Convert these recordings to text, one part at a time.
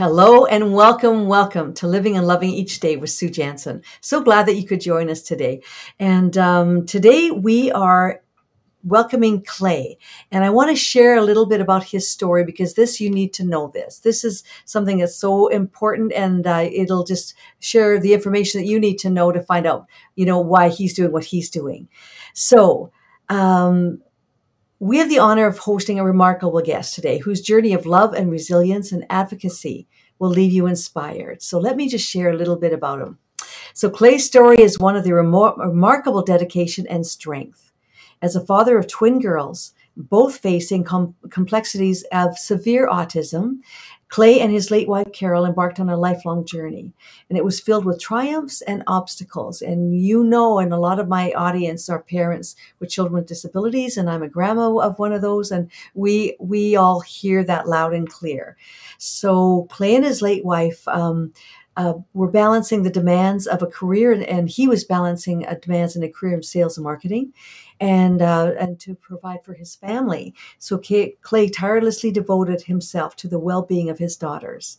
Hello and welcome, welcome to Living and Loving Each Day with Sue Jansen. So glad that you could join us today. And um, today we are welcoming Clay. And I want to share a little bit about his story because this, you need to know this. This is something that's so important and uh, it'll just share the information that you need to know to find out, you know, why he's doing what he's doing. So, um, we have the honor of hosting a remarkable guest today whose journey of love and resilience and advocacy will leave you inspired. So let me just share a little bit about him. So Clay's story is one of the remor- remarkable dedication and strength. As a father of twin girls, both facing com- complexities of severe autism Clay and his late wife Carole embarked on a lifelong journey, and it was filled with triumphs and obstacles. And you know, and a lot of my audience are parents with children with disabilities, and I'm a grandma of one of those, and we we all hear that loud and clear. So Clay and his late wife. Um, uh, were balancing the demands of a career, and, and he was balancing a demands in a career in sales and marketing, and uh, and to provide for his family. So Clay tirelessly devoted himself to the well-being of his daughters,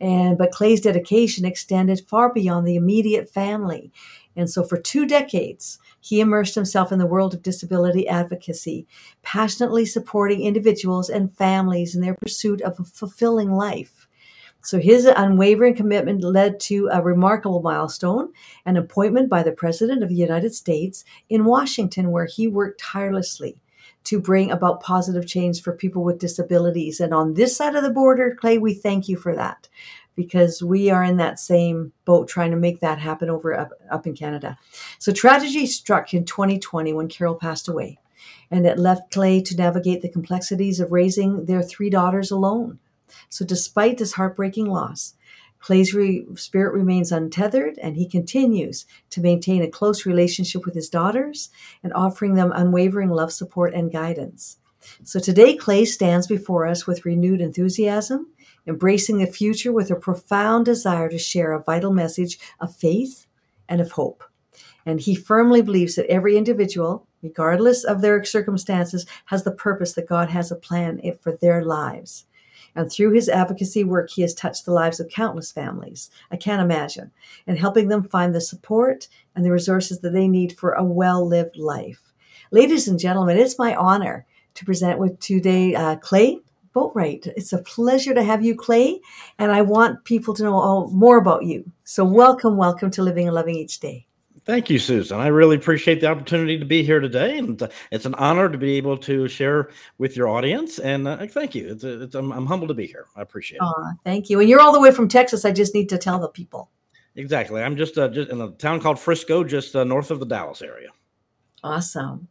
and but Clay's dedication extended far beyond the immediate family, and so for two decades. He immersed himself in the world of disability advocacy, passionately supporting individuals and families in their pursuit of a fulfilling life. So his unwavering commitment led to a remarkable milestone, an appointment by the President of the United States in Washington, where he worked tirelessly to bring about positive change for people with disabilities. And on this side of the border, Clay, we thank you for that because we are in that same boat trying to make that happen over up, up in Canada. So tragedy struck in 2020 when Carole passed away, and it left Clay to navigate the complexities of raising their three daughters alone. So, despite this heartbreaking loss, Clay's re- spirit remains untethered and he continues to maintain a close relationship with his daughters and offering them unwavering love, support, and guidance. So today, Clay stands before us with renewed enthusiasm, embracing the future with a profound desire to share a vital message of faith and of hope. And he firmly believes that every individual, regardless of their circumstances, has the purpose that God has a plan for their lives. And through his advocacy work, he has touched the lives of countless families. I can't imagine. And helping them find the support and the resources that they need for a well lived life. Ladies and gentlemen, it's my honor to present with today uh, Clay Boatright. It's a pleasure to have you, Clay, and I want people to know all, more about you. So, welcome, welcome to Living and Loving Each Day. Thank you, Susan. I really appreciate the opportunity to be here today, and uh, it's an honor to be able to share with your audience. And uh, thank you. It's, it's, I'm, I'm, humbled to be here. I appreciate it. thank you. And you're all the way from Texas. I just need to tell the people. Exactly. I'm just uh, just in a town called Frisco, just uh, north of the Dallas area. Awesome.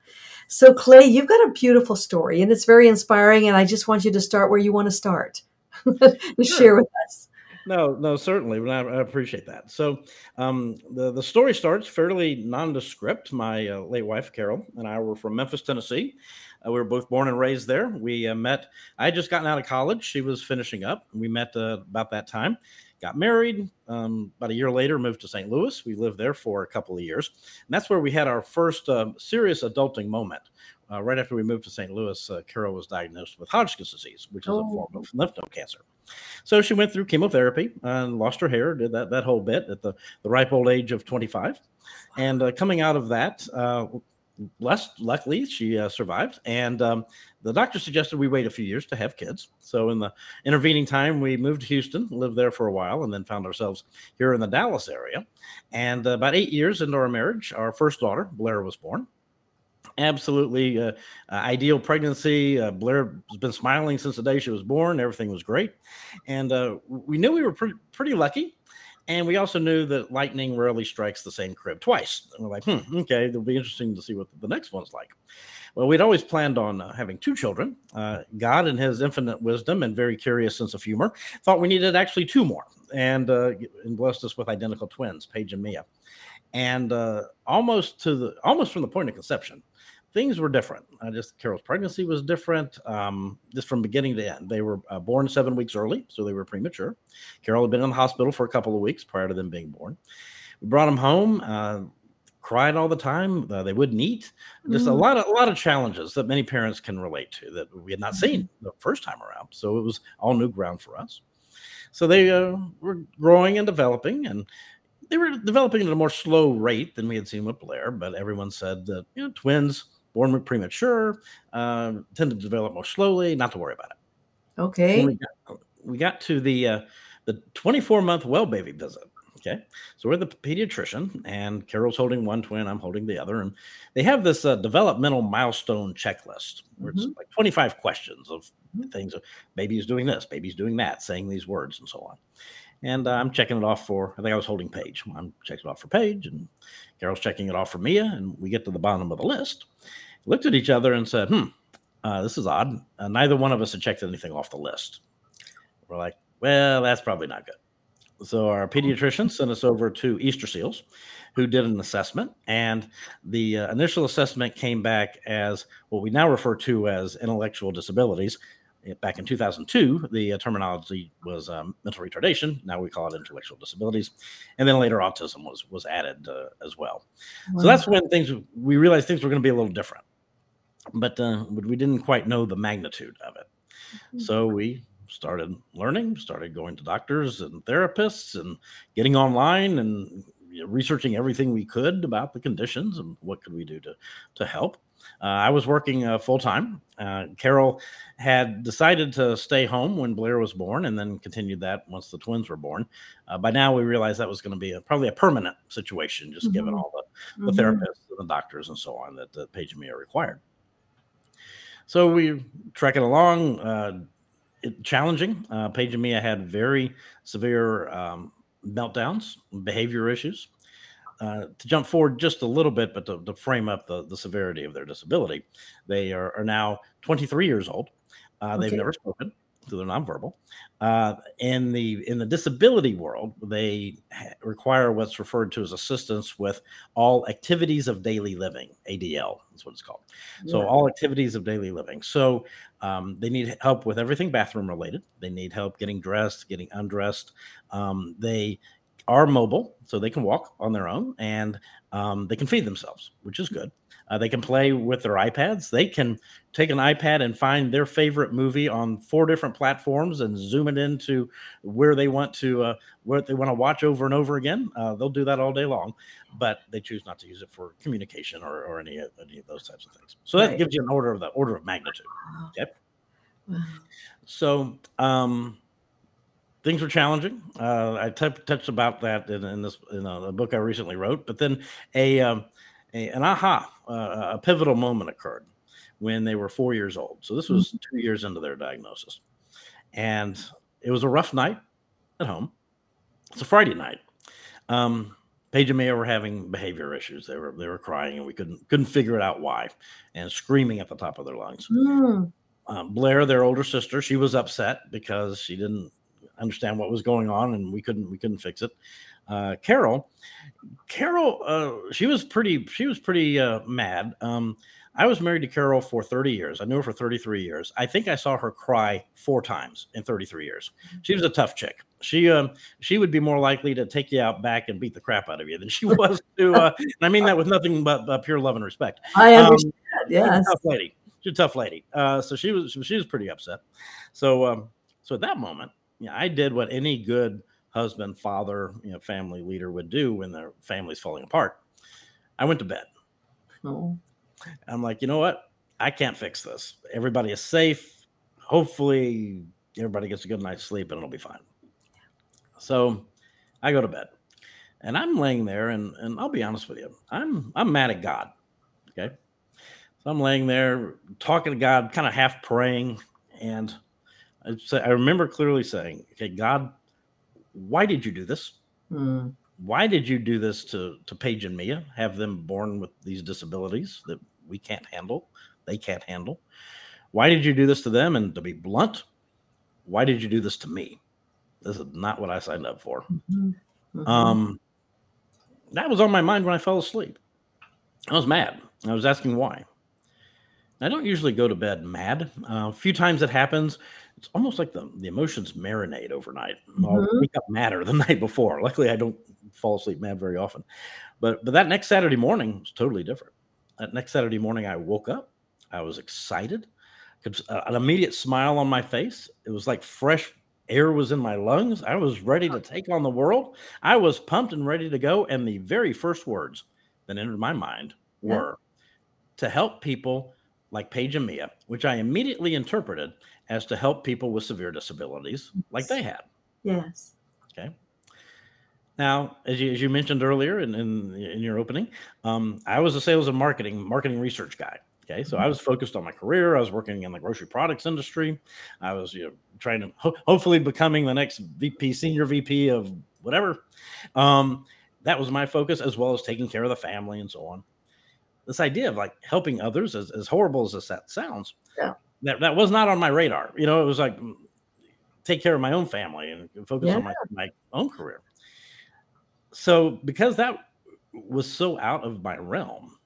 So, Clay, you've got a beautiful story, and it's very inspiring. And I just want you to start where you want to start. Share with us. No, no, certainly. I, I appreciate that. So, um, the the story starts fairly nondescript. My uh, late wife Carole and I were from Memphis, Tennessee. Uh, we were both born and raised there. We uh, met. I had just gotten out of college. She was finishing up. We met uh, about that time. Got married. Um, about a year later, moved to St. Louis. We lived there for a couple of years, and that's where we had our first uh, serious adulting moment uh, right after we moved to St. Louis, uh, Carole was diagnosed with Hodgkin's disease, which is oh. a form of lymph node cancer. So she went through chemotherapy and lost her hair, did that that whole bit at the, the ripe old age of 25. And uh, coming out of that, uh, less luckily, she uh, survived. And um, the doctor suggested we wait a few years to have kids. So in the intervening time, we moved to Houston, lived there for a while, and then found ourselves here in the Dallas area. And uh, about eight years into our marriage, our first daughter, Blair, was born absolutely uh, uh, ideal pregnancy. Uh, Blair has been smiling since the day she was born. Everything was great, and uh, we knew we were pretty, pretty lucky. And we also knew that lightning rarely strikes the same crib twice. And we're like, hmm, okay, it'll be interesting to see what the next one's like. Well, we'd always planned on uh, having two children. Uh, God, in His infinite wisdom and very curious sense of humor, thought we needed actually two more, and, and blessed us with identical twins, Paige and Mia and uh, almost to the almost from the point of conception things were different. I just Carole's pregnancy was different, um, just from beginning to end. They were uh, born seven weeks early, so they were premature. Carole had been in the hospital for a couple of weeks prior to them being born. We brought them home. Uh, cried all the time. Uh, they wouldn't eat. Just mm. a lot of a lot of challenges that many parents can relate to that we had not seen mm-hmm. the first time around. So it was all new ground for us. So they uh, were growing and developing, and they were developing at a more slow rate than we had seen with Blair. But everyone said that you know twins born premature uh, tend to develop more slowly. Not to worry about it. Okay. We got, we got, to the uh, the 24 month well baby visit. Okay, so we're the pediatrician, and Carole's holding one twin, I'm holding the other, and they have this uh, developmental milestone checklist where mm-hmm. it's like 25 questions of mm-hmm. things. Baby's doing this, baby's doing that, saying these words, and so on. And uh, I'm checking it off for. I think I was holding Paige. I'm checking it off for Paige, and Carole's checking it off for Mia, and we get to the bottom of the list. Looked at each other and said, "Hmm, uh, this is odd. Uh, neither one of us had checked anything off the list." We're like, "Well, that's probably not good." So our pediatrician sent us over to Easter Seals, who did an assessment, and the uh, initial assessment came back as what we now refer to as intellectual disabilities. Back in 2002, the uh, terminology was um, mental retardation. Now we call it intellectual disabilities, and then later autism was was added uh, as well. Wow. So that's when things we realized things were going to be a little different, but uh, but we didn't quite know the magnitude of it. Mm-hmm. So we started learning, started going to doctors and therapists and getting online and researching everything we could about the conditions and what could we do to to help. Uh, I was working uh, full time. Uh, Carole had decided to stay home when Blair was born, and then continued that once the twins were born. Uh, by now, we realized that was going to be a, probably a permanent situation, just mm-hmm. given all the, the mm-hmm. therapists and the doctors and so on that, that Paige and me are required. So we're trekking along, uh, challenging. Uh, Paige and Mia had very severe um, meltdowns, behavior issues. Uh, to jump forward just a little bit, but to, to frame up the, the severity of their disability, they are, are now 23 years old. Uh, okay. They've never spoken so they're nonverbal. Uh, in the in the disability world, they require what's referred to as assistance with all activities of daily living. ADL is what it's called. Yeah. So all activities of daily living. So um, they need help with everything bathroom related. They need help getting dressed, getting undressed. Um, they are mobile, so they can walk on their own and um, they can feed themselves, which is good. Uh, they can play with their iPads. They can take an iPad and find their favorite movie on four different platforms and zoom it into where they want to uh, where they want to watch over and over again. Uh, they'll do that all day long, but they choose not to use it for communication or, or any of, any of those types of things. So that right. gives you an order of the order of magnitude. Okay. Wow. So um, things were challenging. Uh, I t- touched about that in, in this in a, a, book I recently wrote, but then a um, a, an aha, uh, a pivotal moment occurred when they were four years old. So this was mm-hmm. two years into their diagnosis. And it was a rough night at home. It's a Friday night. Um, Paige and Mia were having behavior issues. They were they were crying, and we couldn't couldn't figure it out why, and screaming at the top of their lungs. Mm. Um, Blair, their older sister, she was upset because she didn't understand what was going on, and we couldn't we couldn't fix it uh, Carole. Carole, uh, she was pretty. She was pretty uh, mad. Um, I was married to Carole for 30 years. I knew her for 33 years. I think I saw her cry four times in 33 years. She was a tough chick. She um, she would be more likely to take you out back and beat the crap out of you than she was to. Uh, and I mean that with nothing but pure love and respect. I understand. Um, yes, tough lady. She's a tough lady. Uh, so she was she was pretty upset. So um, so at that moment, yeah, I did what any good husband, father, you know, family leader would do when their family's falling apart. I went to bed. Oh. I'm like, you know what? I can't fix this. Everybody is safe. Hopefully, everybody gets a good night's sleep and it'll be fine. So I go to bed and I'm laying there and, and I'll be honest with you, I'm I'm mad at God. Okay. So I'm laying there talking to God, kind of half praying, and I, say, I remember clearly saying, Okay, God, why did you do this? Mm. Why did you do this to to Paige and Mia? Have them born with these disabilities that we can't handle, they can't handle. Why did you do this to them? And to be blunt, why did you do this to me? This is not what I signed up for. Mm-hmm. Mm-hmm. Um, that was on my mind when I fell asleep. I was mad. I was asking why. I don't usually go to bed mad. Uh, a few times it happens it's almost like the, the emotions marinate overnight. Mm-hmm. I'll wake up madder the night before. Luckily, I don't fall asleep mad very often. But but that next Saturday morning was totally different. That next Saturday morning, I woke up. I was excited. An immediate smile on my face. It was like fresh air was in my lungs. I was ready to take on the world. I was pumped and ready to go. And the very first words that entered my mind Yeah. were to help people like Paige and Mia, which I immediately interpreted as to help people with severe disabilities like they had. Yes. Okay. Now, as you, as you mentioned earlier in, in, in your opening, um, I was a sales and marketing marketing research guy. Okay, so I was focused on my career. I was working in the grocery products industry. I was you know, trying to ho- hopefully becoming the next VP, senior VP of whatever. Um, that was my focus, as well as taking care of the family and so on. This idea of like helping others, as, as horrible as this that sounds, Yeah. that, that was not on my radar. You know, it was like mm, take care of my own family and focus on my, my own career. So, because that was so out of my realm,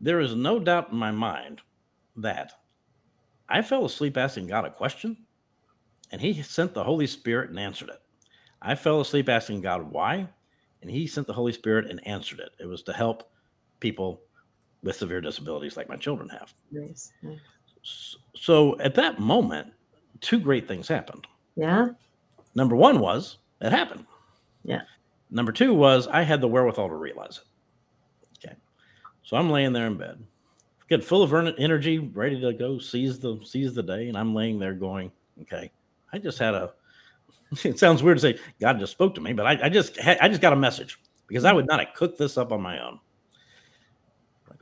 there is no doubt in my mind that I fell asleep asking God a question and He sent the Holy Spirit and answered it. I fell asleep asking God why, and He sent the Holy Spirit and answered it. It was to help people with severe disabilities like my children have. Nice. nice. So, at that moment, two great things happened. Yeah. Number one was it happened. Yeah. Number two was I had the wherewithal to realize it. Okay. So I'm laying there in bed, get full of energy, ready to go seize the seize the day, and I'm laying there going, okay, I just had a. It sounds weird to say God just spoke to me, but I, I just had, I just got a message because I mm. would not have cooked this up on my own.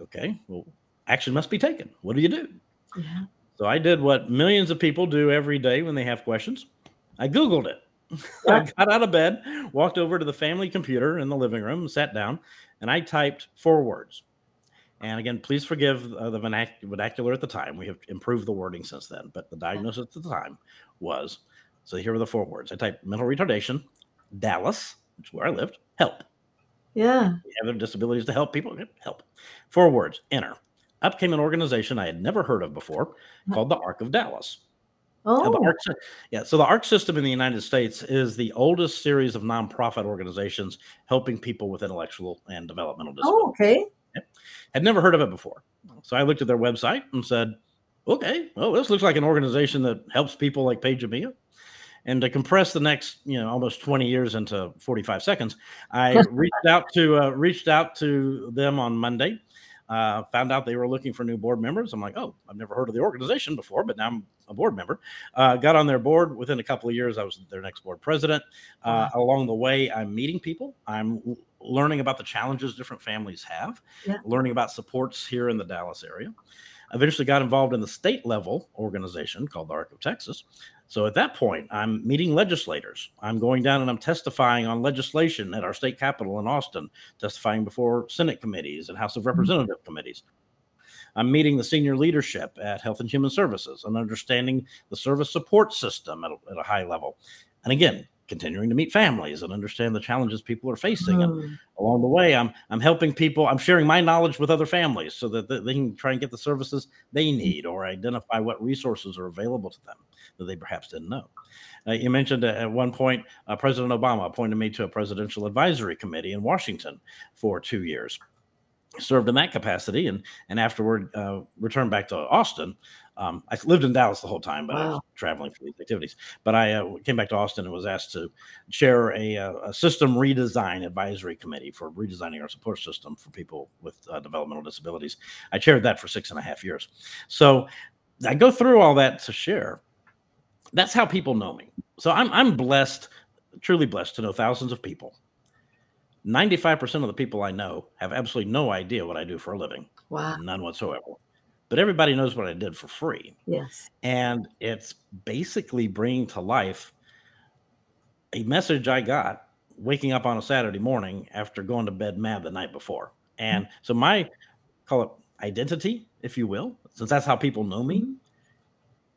Okay, well, action must be taken. What do you do? Yeah. So I did what millions of people do every day when they have questions. I Googled it. I got out of bed, walked over to the family computer in the living room, sat down, and I typed four words. And again, please forgive uh, the vernacular at the time. We have improved the wording since then, but the diagnosis at the time was so here were the four words. I typed mental retardation, Dallas, which is where I lived, help. Yeah. Have disabilities to help people, help. Four words, enter. Up came an organization I had never heard of before called the Arc of Dallas. Now, the Oh. ARC, yeah. So the ARC system in the United States is the oldest series of nonprofit organizations helping people with intellectual and developmental disabilities. Oh. disabilities. Okay. Had never heard of it before. So I looked at their website and said, okay, well, this looks like an organization that helps people like Paige and Mia. And to compress the next, you know, almost 20 years into 45 seconds, I reached out to uh, reached out to them on Monday. Uh, found out they were looking for new board members. I'm like, oh, I've never heard of the organization before, but now I'm a board member. Uh, got on their board within a couple of years. I was their next board president. Uh, along the way, I'm meeting people. I'm l- learning about the challenges different families have. Yeah. Learning about supports here in the Dallas area. Eventually, got involved in the state level organization called the Arc of Texas. So at that point, I'm meeting legislators. I'm going down and I'm testifying on legislation at our state capitol in Austin, testifying before Senate committees and House of mm-hmm. Representative committees. I'm meeting the senior leadership at Health and Human Services and understanding the service support system at a, at a high level. And again, continuing to meet families and understand the challenges people are facing. And Hmm. along the way, I'm I'm helping people. I'm sharing my knowledge with other families so that they can try and get the services they need or identify what resources are available to them that they perhaps didn't know. Uh, you mentioned at at one point uh, President Obama appointed me to a presidential advisory committee in Washington for two years. Served in that capacity, and and afterward uh, returned back to Austin. Um, I lived in Dallas the whole time, but I was traveling for these activities. But I uh, came back to Austin and was asked to chair a, uh, a system redesign advisory committee for redesigning our support system for people with uh, developmental disabilities. I chaired that for six and a half years. So I go through all that to share. That's how people know me. So I'm I'm blessed, truly blessed to know thousands of people. 95% of the people I know have absolutely no idea what I do for a living, Wow. none whatsoever. But everybody knows what I did for free. Yes. And it's basically bringing to life a message I got waking up on a Saturday morning after going to bed mad the night before. And so my call it identity, if you will, since that's how people know me, Mhm.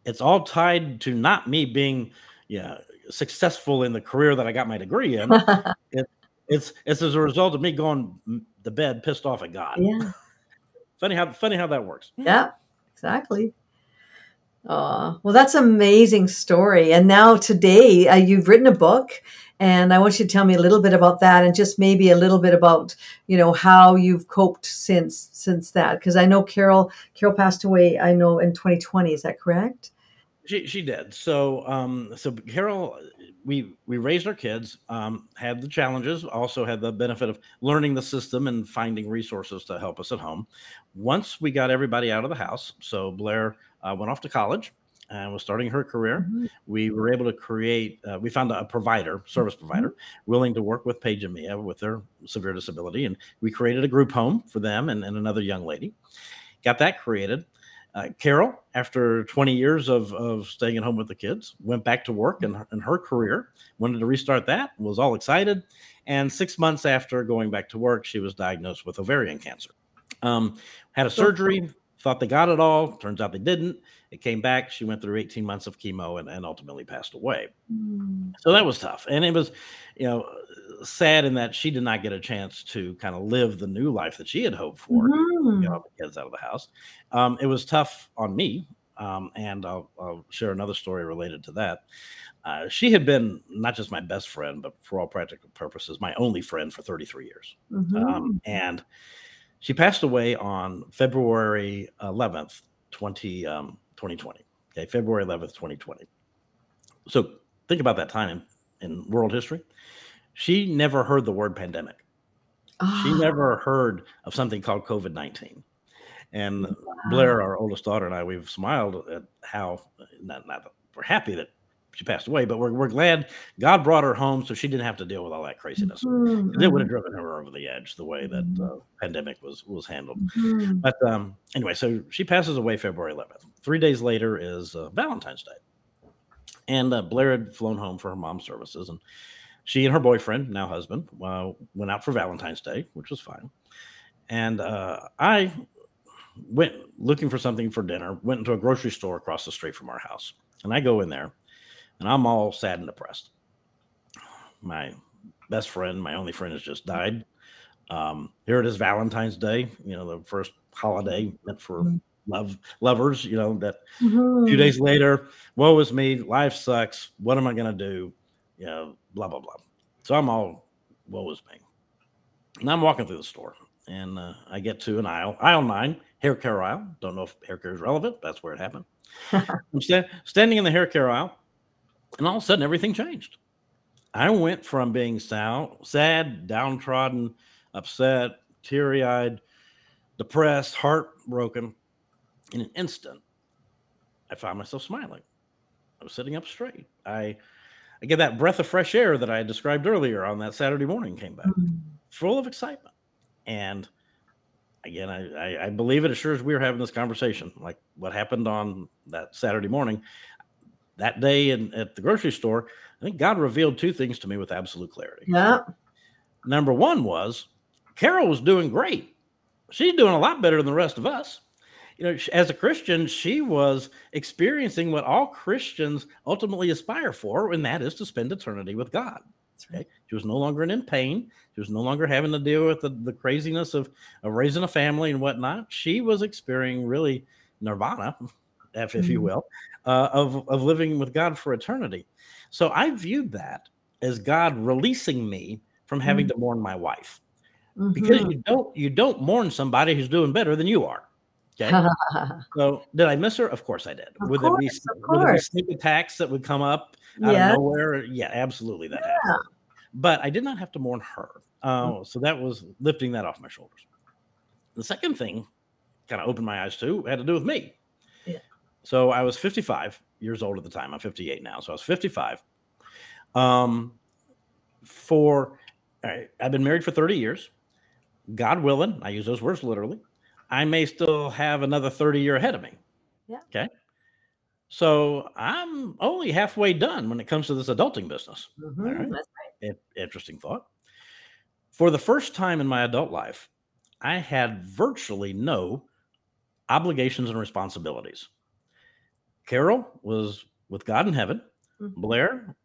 it's all tied to not me being yeah, successful in the career that I got my degree in. it's it's as a result of me going to bed pissed off at God. yeah. Funny how funny how that works. Yeah. Exactly. Uh, well, that's an amazing story. And now today, uh, you've written a book, and I want you to tell me a little bit about that, and just maybe a little bit about you know how you've coped since since that. Because I know Carole Carole passed away. I know in 2020. Is that correct? She she did. So um so Carole we we raised our kids, um, had the challenges, also had the benefit of learning the system and finding resources to help us at home. Once we got everybody out of the house, so Blair uh, went off to college and was starting her career. Mm-hmm. We were able to create, uh, we found a provider, service mm-hmm. provider, mm-hmm. willing to work with Paige and Mia with their severe disability. And we created a group home for them and, and another young lady. Got that created. Uh, Carole, after 20 years of, of staying at home with the kids, went back to work in, in her career, wanted to restart that, was all excited. And six months after going back to work, she was diagnosed with ovarian cancer. Um, had a surgery, thought they got it all. Turns out they didn't. It came back. She went through 18 months of chemo and, and ultimately passed away. Mm. So that was tough. And it was, you know, sad in that she did not get a chance to kind of live the new life that she had hoped for, mm-hmm. Get all the kids out of the house. Um, it was tough on me. Um, and I'll, I'll, share another story related to that. Uh, she had been not just my best friend, but for all practical purposes, my only friend for 33 years. Mm-hmm. Um, and she passed away on February 11th, 20, um, 2020. Okay, February 11th, 2020. So think about that time in, in world history. She never heard the word pandemic. Oh. She ah. never heard of something called COVID 19. And wow. Blair, our oldest daughter, and I, we've smiled at how, not, not we're happy that she passed away, but we're, we're glad God brought her home so she didn't have to deal with all that craziness. Mm-hmm. It would have driven her over the edge the way that mm-hmm. uh, pandemic was was handled. Mm-hmm. But um, anyway, so she passes away February 11th. Three days later is uh, Valentine's Day, and uh, Blair had flown home for her mom's services, and she and her boyfriend, now husband, uh, went out for Valentine's Day, which was fine. And uh, I went looking for something for dinner. Went into a grocery store across the street from our house, and I go in there and I'm all sad and depressed. My best friend, my only friend, has just died. Um, here it is, Valentine's Day. You know, the first holiday meant for mm-hmm. love lovers. You know that mm-hmm. a few days later, woe is me. Life sucks. What am I gonna do? You know, blah blah blah. So I'm all woe is me. And I'm walking through the store, and uh, I get to an aisle, aisle nine, hair care aisle. Don't know if hair care is relevant. That's where it happened. I'm st- standing in the hair care aisle and all of a sudden, everything changed. I went from being sad, downtrodden, upset, teary eyed, depressed, heartbroken. In an instant, I found myself smiling. I was sitting up straight. I, Get that breath of fresh air that I described earlier on that Saturday morning came back, mm-hmm. full of excitement. And again, I, I, I, believe it as sure as we were having this conversation, like what happened on that Saturday morning that day in, at the grocery store, I think God revealed two things to me with absolute clarity. Yeah. Number one was Carole was doing great. She's doing a lot better than the rest of us. You know, as a Christian, she was experiencing what all Christians ultimately aspire for, and that is to spend eternity with God. Okay. She was no longer in pain. She was no longer having to deal with the, the craziness of, of raising a family and whatnot. She was experiencing really nirvana, if, if you mm-hmm. will, uh, of, of living with God for eternity. So I viewed that as God releasing me from having mm-hmm. to mourn my wife. Mm-hmm. Because you don't you don't mourn somebody who's doing better than you are. Okay. so did I miss her? Of course I did. Of would, course, there be, would there be sneak attacks that would come up out yeah. of nowhere? Yeah, absolutely that yeah. happened. But I did not have to mourn her. Uh, mm-hmm. So that was lifting that off my shoulders. The second thing kind of opened my eyes to had to do with me. So I was 55 years old at the time. I'm 58 now. So I was 55. Um, for right, I've been married for 30 years. God willing, I use those words literally. I may still have another 30 year ahead of me. Yeah. Okay. So I'm only halfway done when it comes to this adulting business. Mm-hmm, right. That's right. Interesting thought. For the first time in my adult life, I had virtually no obligations and responsibilities. Carole was with God in heaven. Mm-hmm. Blair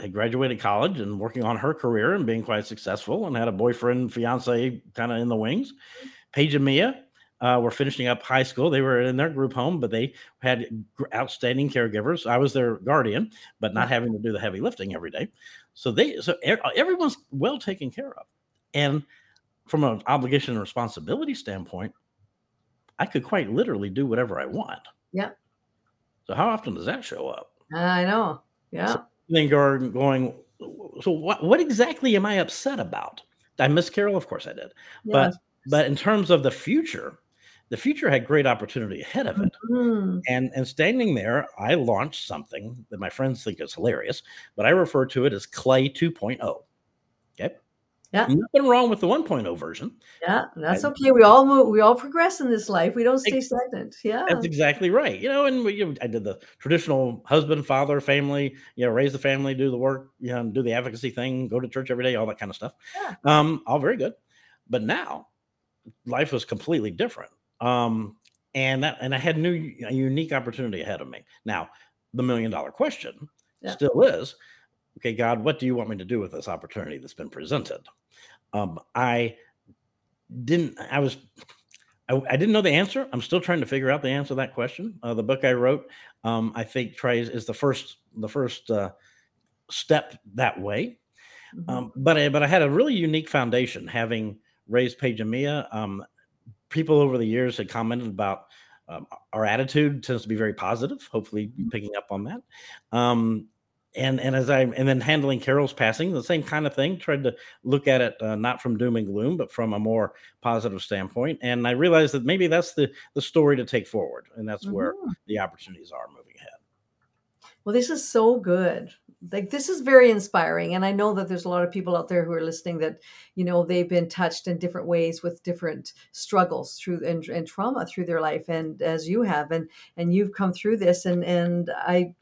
had graduated college and working on her career and being quite successful and had a boyfriend, fiance kind of in the wings. Paige and Mia uh, were finishing up high school. They were in their group home, but they had outstanding caregivers. I was their guardian, but not having to do the heavy lifting every day. So they, so everyone's well taken care of. And from an obligation and responsibility standpoint, I could quite literally do whatever I want. Yeah So how often does that show up? I know. Yeah. So then going, going. So what? What exactly am I upset about? I miss Carole? Of course I did. But but in terms of the future, the future had great opportunity ahead of it. Mm-hmm. And and standing there, I launched something that my friends think is hilarious, but I refer to it as Clay 2.0. Okay. Yeah. Nothing wrong with the 1.0 version. Yeah, that's I- okay. We all move. We all progress in this life. We don't stay stagnant. Yeah. That's exactly right. You know, and we, you know, I did the traditional husband, father, family, you know, raise the family, do the work, you know, do the advocacy thing, go to church every day, all that kind of stuff. Yeah. Um, all very good. But now life was completely different. Um, and that and I had new a unique opportunity ahead of me. Now, the million dollar question Yeah. still is, okay, God, what do you want me to do with this opportunity that's been presented? Um, I didn't I was I, I didn't know the answer. I'm still trying to figure out the answer to that question. Uh, the book I wrote, um, I think, tries is the first the first uh, step that way. Mhm. Um, but I, but I had a really unique foundation having raised Paige and Mia. Um, people over the years had commented about um, our attitude tends to be very positive. Hopefully, picking up on that. Um, and and as I and then handling Carole's passing, the same kind of thing. Tried to look at it uh, not from doom and gloom, but from a more positive standpoint. And I realized that maybe that's the the story to take forward, and that's where Mhm. the opportunities are moving ahead. Well, this is so good. Like this is very inspiring, and I know that there's a lot of people out there who are listening that you know they've been touched in different ways with different struggles through and, and trauma through their life, and as you have, and and you've come through this, and and I.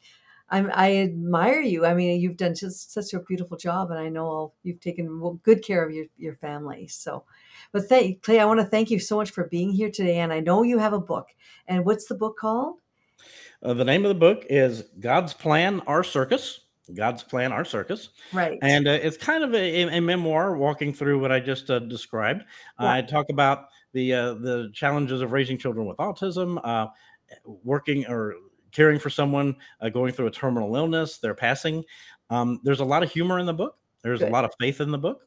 I'm, I admire you. I mean, you've done just such a beautiful job, and I know you've taken good care of your, your family. So, but thank Clay, I want to thank you so much for being here today. And I know you have a book. And what's the book called? Uh, the name of the book is God's Plan, Our Circus. God's Plan, Our Circus. Right. And uh, it's kind of a, a memoir walking through what I just uh, described. Yeah. I talk about the uh, the challenges of raising children with autism, uh, working or caring for someone uh, going through a terminal illness, their passing. Um, there's a lot of humor in the book. There's Good. a lot of faith in the book.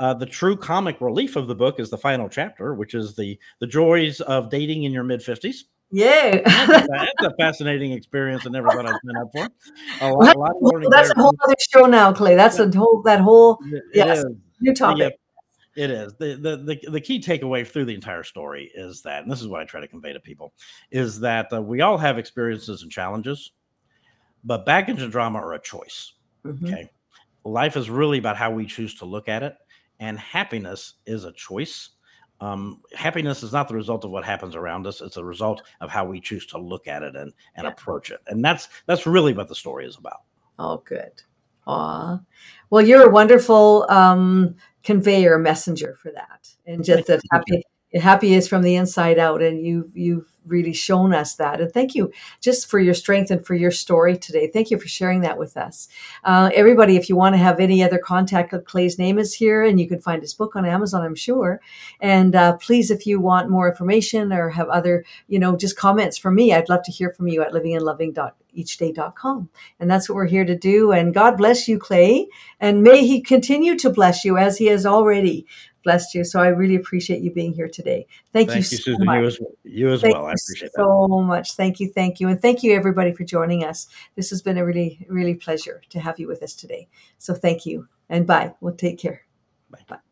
Uh, the true comic relief of the book is the final chapter, which is the the joys of dating in your mid fifties. Yay. That's a fascinating experience. I never thought I'd sign up for. A lot, a lot of Well, that's a whole other show now, Clay. That's a whole that whole It- yes. is. new topic. Yep. It is. The, the the the key takeaway through the entire story is that, and this is what I try to convey to people, is that uh, we all have experiences and challenges, but baggage and drama are a choice. Mhm. Okay. Life is really about how we choose to look at it, and happiness is a choice. Um, happiness is not the result of what happens around us; it's a result of how we choose to look at it and and Yeah. approach it. And that's that's really what the story is about. Oh, good. Aw. Well, you're a wonderful um, conveyor messenger for that, and just that happy happy is from the inside out, and you've you've really shown us that. And thank you just for your strength and for your story today. Thank you for sharing that with us, uh, everybody. If you want to have any other contact, Clay's name is here, and you can find his book on Amazon, I'm sure. And uh, please, if you want more information or have other, you know, just comments from me, I'd love to hear from you at livingandloving.eachday.com. And that's what we're here to do. And God bless you, Clay. And may He continue to bless you as He has already blessed you. So I really appreciate you being here today. Thank, Thank you you, so Susan. much. You as you as Thank well. I you appreciate that. so much. Thank you. Thank you. And thank you, everybody, for joining us. This has been a really, really pleasure to have you with us today. So thank you. And bye. We'll take care. Bye. Bye.